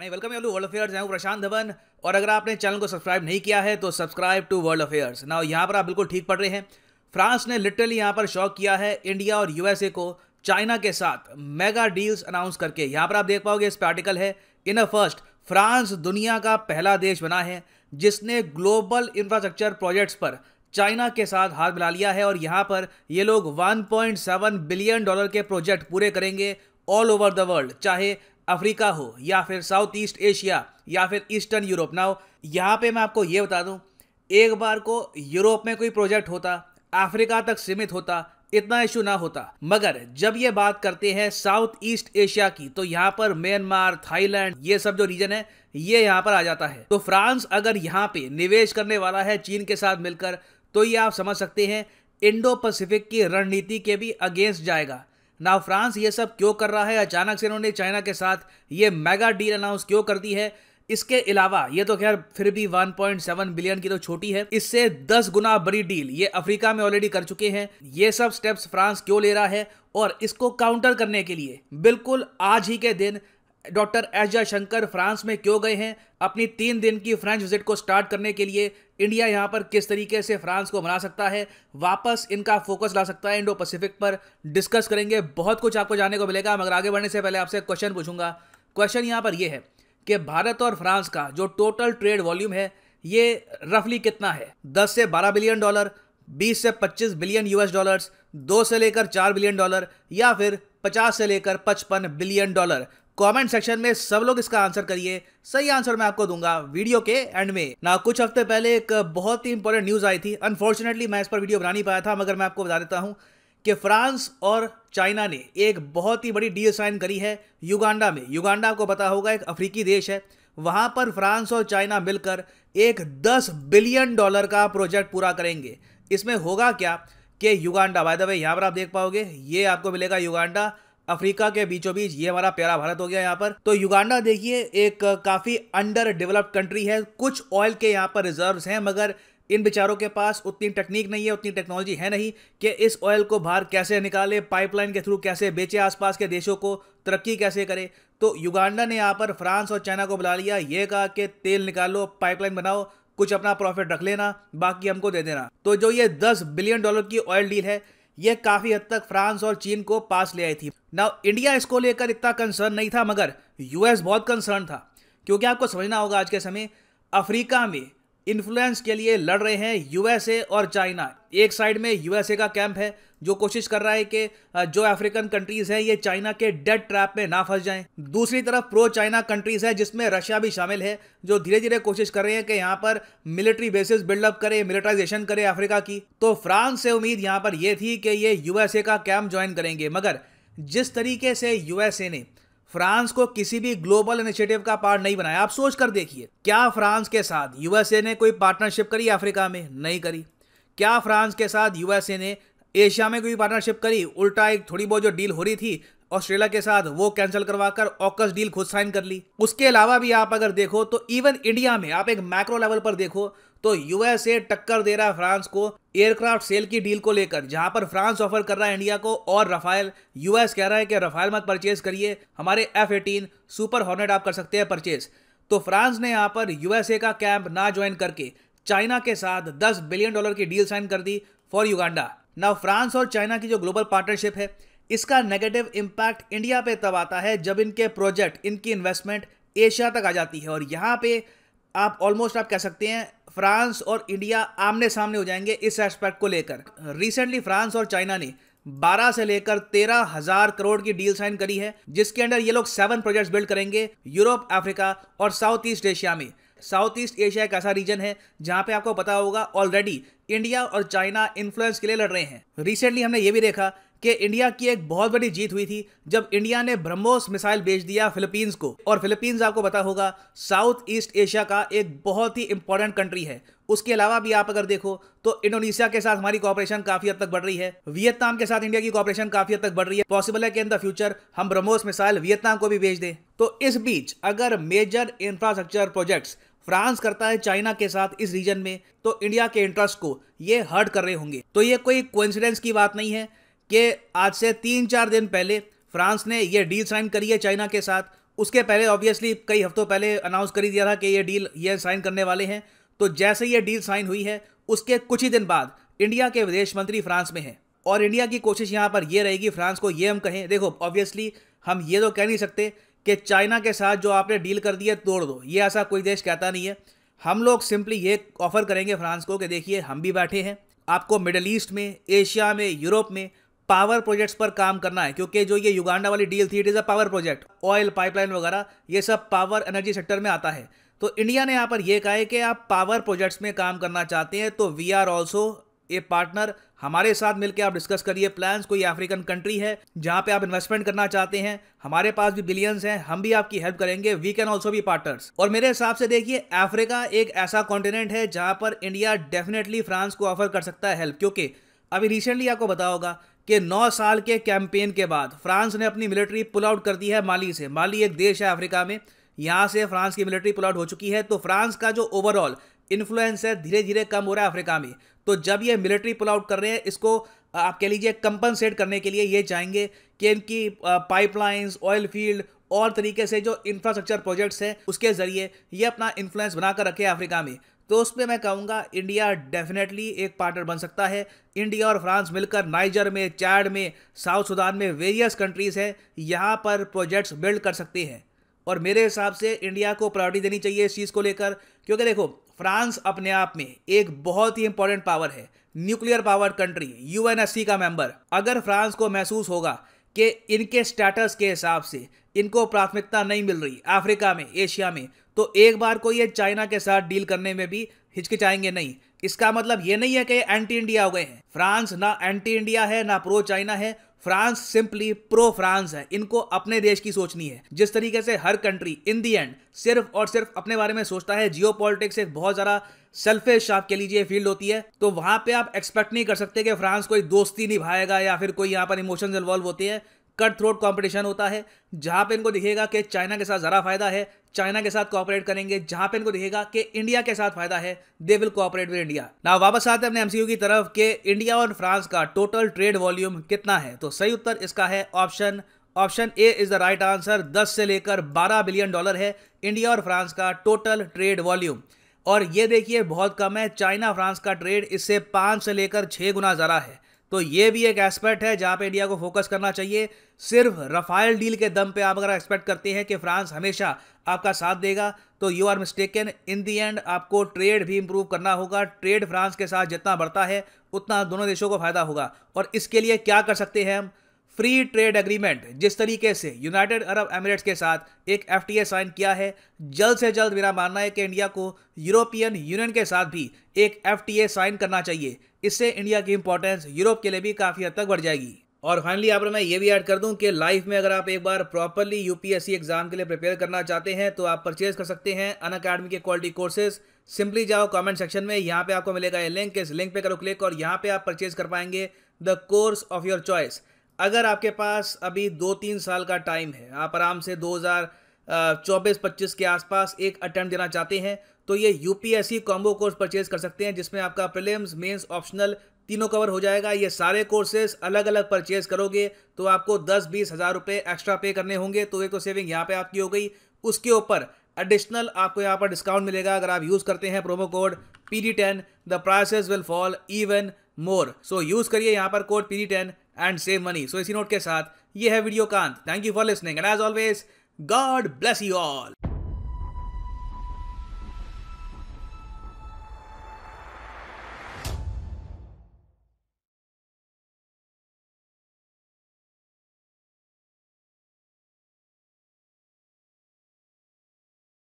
Welcome you world affairs मैं प्रशांत धवन, और अगर आपने चैनल को सब्सक्राइब नहीं किया है तो सब्सक्राइब टू वर्ल्ड अफेयर्स ना यहाँ पर आप बिल्कुल ठीक पढ़ रहे हैं। फ्रांस ने लिटरली यहाँ पर शॉक किया है इंडिया और यूएसए को चाइना के साथ मेगा डील्स अनाउंस करके। यहाँ पर आप देख पाओगे इस आर्टिकल है इन अ फ़र्स्ट फ्रांस दुनिया का पहला देश बना है, जिसने ग्लोबल इंफ्रास्ट्रक्चर प्रोजेक्ट्स पर चाइना के साथ हाथ मिला लिया है, और यहाँ पर ये लोग 1.7 बिलियन डॉलर के प्रोजेक्ट पूरे करेंगे ऑल ओवर द वर्ल्ड चाहे अफ्रीका हो, या फिर साउथ ईस्ट एशिया या फिर ईस्टर्न यूरोप ना हो यहाँ पे मैं आपको ये बता दूँ, एक बार को यूरोप में कोई प्रोजेक्ट होता, अफ्रीका तक सीमित होता, इतना इशू ना होता. मगर जब ये बात करते हैं साउथ ईस्ट एशिया की तो यहाँ पर म्यांमार थाईलैंड ये सब जो रीजन है, ये यहाँ पर आ जाता है. तो फ्रांस अगर यहाँ पे निवेश करने वाला है चीन के साथ मिलकर तो ये आप समझ सकते हैं इंडो पैसिफिक की रणनीति के भी अगेंस्ट जाएगा. ना फ्रांस ये सब क्यों कर रहा है? अचानक से इन्होंने चाइना के साथ ये मेगा डील अनाउंस क्यों कर दी है? इसके अलावा, ये तो खैर फिर भी 1.7 बिलियन की तो छोटी है। इससे 10 गुना बड़ी डील ये अफ्रीका में ऑलरेडी कर चुके हैं। ये सब स्टेप्स फ्रांस क्यों ले रहा है? और इसको काउंटर करने के लिए बिल्कुल आज ही के दिन डॉक्टर एस जयशंकर फ्रांस में क्यों गए हैं? अपनी तीन दिन की फ्रेंच विज़िट को स्टार्ट करने के लिए इंडिया यहाँ पर किस तरीके से फ्रांस को बना सकता है? वापस इनका फोकस ला सकता है इंडो पैसिफिक पर। डिस्कस करेंगे। बहुत कुछ आपको जानने को मिलेगा। मगर आगे बढ़ने से पहले आपसे क्वेश्चन पूछूँगा। क्वेश्चन यहाँ पर यह है कि भारत और फ्रांस का जो टोटल ट्रेड वॉल्यूम है, ये रफली कितना है? 10 से 12 बिलियन डॉलर 20 से 25 बिलियन यूएस डॉलर्स 2 से लेकर 4 बिलियन डॉलर, या फिर 50 से लेकर 55 बिलियन डॉलर। कमेंट सेक्शन में सब लोग इसका आंसर करिए। सही आंसर मैं आपको दूँगा वीडियो के एंड में। ना, कुछ हफ़्ते पहले एक बहुत ही इंपॉर्टेंट न्यूज़ आई थी। अनफॉर्चुनेटली मैं इस पर वीडियो बना नहीं पाया था, मगर मैं आपको बता देता हूँ कि फ्रांस और चाइना ने एक बहुत ही बड़ी डील साइन करी है युगांडा में। युगांडा आपको पता होगा, एक अफ्रीकी देश है। वहाँ पर फ्रांस और चाइना मिलकर एक 10 बिलियन डॉलर का प्रोजेक्ट पूरा करेंगे। इसमें होगा क्या कि युगांडा बाय द वे यहाँ पर आप देख पाओगे, ये आपको मिलेगा युगांडा। अफ्रीका के बीचों बीच ये हमारा प्यारा भारत हो गया यहाँ पर। तो युगांडा देखिए, एक काफ़ी अंडर डेवलप्ड कंट्री है। कुछ ऑयल के यहाँ पर रिज़र्व हैं, मगर इन बेचारों के पास उतनी टेक्निक नहीं है, उतनी टेक्नोलॉजी है नहीं कि इस ऑयल को बाहर कैसे निकाले पाइपलाइन के थ्रू कैसे बेचे आसपास के देशों को, तरक्की कैसे करे। तो युगांडा ने यहाँ पर फ्रांस और चाइना को बुला लिया, ये कहा कि तेल निकालो पाइपलाइन बनाओ, कुछ अपना प्रॉफिट रख लेना, बाकी हमको दे देना। तो जो ये 10 बिलियन डॉलर की ऑयल डील है ये काफ़ी हद तक फ्रांस और चीन को पास ले आई थी। ना इंडिया इसको लेकर इतना कंसर्न नहीं था, मगर यूएस बहुत कंसर्न था। क्योंकि आपको समझना होगा आज के समय, अफ्रीका में इन्फ्लुएंस के लिए लड़ रहे हैं यूएसए और चाइना। एक साइड में यूएसए का कैंप है, जो कोशिश कर रहा है कि जो अफ्रीकन कंट्रीज़ हैं, ये चाइना के डेड ट्रैप में ना फंस जाएँ। दूसरी तरफ़ प्रो चाइना कंट्रीज़ है, जिसमें रशिया भी शामिल है, जो धीरे धीरे कोशिश कर रहे हैं कि यहाँ पर मिलिट्री बेसिस बिल्डअप करे मिलिटराइजेशन करे अफ्रीका की। तो फ्रांस से उम्मीद यहाँ पर यह थी कि ये यूएसए का कैंप ज्वाइन करेंगे। मगर जिस तरीके से यूएसए ने फ्रांस को किसी भी ग्लोबल इनिशिएटिव का पार्ट नहीं बनाया। आप सोच कर देखिए, क्या फ्रांस के साथ यूएसए ने कोई पार्टनरशिप करी, अफ्रीका में? नहीं करी। क्या फ्रांस के साथ यूएसए ने एशिया में कोई पार्टनरशिप करी? उल्टा एक थोड़ी बहुत जो डील हो रही थी ऑस्ट्रेलिया के साथ वो कैंसिल करवाकर ऑकस डील खुद साइन कर ली। उसके अलावा भी आप अगर देखो तो इवन इंडिया में आप एक मैक्रो लेवल पर देखो तो यूएसए टक्कर दे रहा है फ्रांस को एयरक्राफ्ट सेल की डील को लेकर, जहाँ पर फ्रांस ऑफ़र कर रहा है इंडिया को। और रफाइल यूएस कह रहा है कि रफाइल मत परचेज करिए, हमारे एफ़ एटीन सुपर हॉर्नेट आप कर सकते हैं परचेज तो फ्रांस ने यहाँ पर यूएसए का कैंप ना ज्वाइन करके चाइना के साथ 10 बिलियन डॉलर की डील साइन कर दी फॉर युगांडा ना फ्रांस और चाइना की जो ग्लोबल पार्टनरशिप है इसका नेगेटिव इम्पैक्ट इंडिया पे तब आता है जब इनके प्रोजेक्ट इनकी इन्वेस्टमेंट एशिया तक आ जाती है। और यहाँ पे आप ऑलमोस्ट आप कह सकते हैं फ्रांस और इंडिया आमने सामने हो जाएँगे इस एस्पेक्ट को लेकर। रिसेंटली फ्रांस और चाइना ने 12 से लेकर तेरह हज़ार करोड़ की डील साइन करी है, जिसके अंडर ये लोग सेवन प्रोजेक्ट्स बिल्ड करेंगे यूरोप अफ्रीका और साउथ ईस्ट एशिया में। साउथ ईस्ट एशिया एक ऐसा रीजन है, जहाँ पे आपको पता होगा ऑलरेडी इंडिया और चाइना इन्फ्लुएंस के लिए लड़ रहे हैं। रिसेंटली हमने ये भी देखा कि इंडिया की एक बहुत बड़ी जीत हुई थी जब इंडिया ने ब्रह्मोस मिसाइल भेज दिया फिलीपींस को। और फिलीपींस आपको पता होगा, साउथ ईस्ट एशिया का एक बहुत ही इंपॉर्टेंट कंट्री है। उसके अलावा भी आप अगर देखो तो इंडोनेशिया के साथ हमारी कॉपरेशन काफ़ी हद तक बढ़ रही है। वियतनाम के साथ इंडिया की कॉपरेशन काफ़ी हद तक बढ़ रही है। पॉसिबल है कि इन द फ्यूचर हम ब्रह्मोस मिसाइल वियतनाम को भी भेज दें। तो इस बीच अगर मेजर इंफ्रास्ट्रक्चर प्रोजेक्ट्स फ्रांस करता है चाइना के साथ इस रीजन में तो इंडिया के इंटरेस्ट को ये हर्ट कर रहे होंगे। तो ये कोई कोइंसिडेंस की बात नहीं है। कि आज से तीन चार दिन पहले फ्रांस ने यह डील साइन करी है चाइना के साथ। उसके पहले ऑब्वियसली कई हफ्तों पहले अनाउंस कर दिया था कि ये डील, ये साइन करने वाले हैं। तो जैसे ये डील साइन हुई है, उसके कुछ ही दिन बाद इंडिया के विदेश मंत्री फ्रांस में हैं। और इंडिया की कोशिश यहाँ पर यह रहेगी, फ्रांस को ये हम कहें, देखो ऑब्वियसली हम ये तो कह नहीं सकते कि चाइना के साथ जो आपने डील कर दी है, तोड़ दो। ये ऐसा कोई देश कहता नहीं है। हम लोग सिंपली ये ऑफ़र करेंगे फ्रांस को कि देखिए, हम भी बैठे हैं। आपको मिडल ईस्ट में, एशिया में, यूरोप में पावर प्रोजेक्ट्स पर काम करना है, क्योंकि जो ये युगांडा वाली डील थी it is a power project oil pipeline वगैरह, ये सब पावर एनर्जी सेक्टर में आता है। तो इंडिया ने यहाँ पर यह कहा है कि आप पावर प्रोजेक्ट्स में काम करना चाहते हैं तो we are also a partner हमारे साथ मिलकर आप डिस्कस करिए प्लान्स कोई अफ्रीकन कंट्री है जहाँ पे आप इन्वेस्टमेंट करना चाहते हैं, हमारे पास भी बिलियंस हैं, हम भी आपकी हेल्प करेंगे वी कैन ऑल्सो भी पार्टनर्स और मेरे हिसाब से देखिए अफ्रीका एक ऐसा कॉन्टिनेंट है जहाँ पर इंडिया डेफिनेटली फ्रांस को ऑफ़र कर सकता है हेल्प क्योंकि अभी रिसेंटली आपको बताया होगा कि नौ साल के कैंपेन के बाद फ्रांस ने अपनी मिलिट्री पुल आउट कर दी है माली से। माली एक देश है अफ्रीका में। यहाँ से फ्रांस की मिलिट्री पुल आउट हो चुकी है। तो फ्रांस का जो ओवरऑल इन्फ्लुएंस है धीरे धीरे कम हो रहा है अफ्रीका में। तो जब ये मिलिट्री पुल आउट कर रहे हैं, इसको आप कह लीजिए कंपनसेट करने के लिए ये चाहेंगे कि इनकी पाइपलाइंस ऑयल फ़ील्ड और तरीके से जो इंफ्रास्ट्रक्चर प्रोजेक्ट्स हैं, उसके ज़रिए ये अपना इन्फ्लुएंस बनाकर रखे अफ्रीका में। तो उसमें मैं कहूँगा, इंडिया डेफिनेटली एक पार्टनर बन सकता है। इंडिया और फ्रांस मिलकर नाइजर में, चैड में, साउथ सुदान में वेरियस कंट्रीज़ हैं, यहाँ पर प्रोजेक्ट्स बिल्ड कर सकते हैं। और मेरे हिसाब से इंडिया को प्रायोरिटी देनी चाहिए इस चीज़ को लेकर, क्योंकि देखो, फ्रांस अपने आप में एक बहुत ही इंपॉर्टेंट पावर है। न्यूक्लियर पावर कंट्री यूएनएससी का मेंबर अगर फ्रांस को महसूस होगा कि, इनके स्टेटस के हिसाब से इनको प्राथमिकता नहीं मिल रही अफ्रीका में, एशिया में। तो एक बार को ये चाइना के साथ डील करने में भी हिचकिचाएँगे नहीं। इसका मतलब ये नहीं है कि एंटी इंडिया हो गए हैं। फ्रांस ना एंटी इंडिया है, ना प्रो चाइना है। फ्रांस सिंपली प्रो फ्रांस है। इनको अपने देश की सोचनी है। जिस तरीके से हर कंट्री इन दी एंड सिर्फ़ और सिर्फ़ अपने बारे में सोचता है। जियो एक बहुत ज़्यादा सेल्फिश आप कह लीजिए फ़ील्ड होती है तो वहाँ पे आप एक्सपेक्ट नहीं कर सकते कि फ्रांस कोई दोस्ती निभाएगा या फिर कोई यहाँ पर इमोशंस इन्वॉल्व होते हैं। कट थ्रोट कॉम्पिटिशन होता है, जहाँ पे इनको दिखेगा कि चाइना के साथ ज़रा फ़ायदा है चाइना के साथ कॉपरेट करेंगे, जहाँ पे इनको दिखेगा कि इंडिया के साथ फ़ायदा है they will cooperate with India ना वापस आते हैं अपने एमसीयू की तरफ़ कि इंडिया और फ्रांस का टोटल ट्रेड वॉल्यूम कितना है। तो सही उत्तर इसका है option option A is the right answer 10 से लेकर 12 बिलियन डॉलर है इंडिया और फ्रांस का टोटल ट्रेड वॉल्यूम और ये देखिए, बहुत कम है। चाइना फ्रांस का ट्रेड इससे पाँच से लेकर छह गुना ज़रा है। तो ये भी एक एस्पेक्ट है जहाँ पे इंडिया को फोकस करना चाहिए। सिर्फ़ रफाइल डील के दम पे आप अगर एक्सपेक्ट करते हैं कि फ्रांस हमेशा आपका साथ देगा तो you are mistaken in the end आपको ट्रेड भी इंप्रूव करना होगा। ट्रेड फ्रांस के साथ जितना बढ़ता है, उतना दोनों देशों को फ़ायदा होगा। और इसके लिए क्या कर सकते हैं हम? फ्री ट्रेड एग्रीमेंट, जिस तरीके से यूनाइटेड अरब एमिरेट्स के साथ एक एफटीए साइन किया है, जल्द से जल्द मेरा मानना है कि इंडिया को यूरोपियन यूनियन के साथ भी एक एफटीए साइन करना चाहिए। इससे इंडिया की इंपॉर्टेंस यूरोप के लिए भी काफ़ी हद तक बढ़ जाएगी। और फाइनली आप मैं ये भी ऐड कर दूँ कि लाइफ में अगर आप एक बार प्रॉपरली यूपीएससी एग्ज़ाम के लिए प्रिपेयर करना चाहते हैं तो आप परचेज कर सकते हैं अन अकेडमी के क्वालिटी कोर्सेज सिंपली जाओ कमेंट सेक्शन में, यहाँ पे आपको मिलेगा ये लिंक इस लिंक पे करो क्लिक और यहाँ पे आप परचेज कर पाएँगे the course of your choice अगर आपके पास अभी दो तीन साल का टाइम है, आप आराम से दो हज़ार चौबीस पच्चीस के आसपास एक अटैम्प्ट देना चाहते हैं तो ये यूपीएससी कॉम्बो कोर्स परचेज कर सकते हैं, जिसमें आपका प्रीलिम्स मेंस ऑप्शनल तीनों कवर हो जाएगा। ये सारे कोर्सेज अलग अलग परचेज करोगे तो आपको दस बीस हज़ार रुपये एक्स्ट्रा पे करने होंगे तो एक तो सेविंग यहाँ पे आपकी हो गई। उसके ऊपर एडिशनल आपको यहाँ पर डिस्काउंट मिलेगा, अगर आप यूज़ करते हैं promo code P D ten the prices will fall even more so use करिए यहाँ पर code P D ten and save money so इसी नोट के साथ, ये है video Kant thank you for listening and as always God bless you all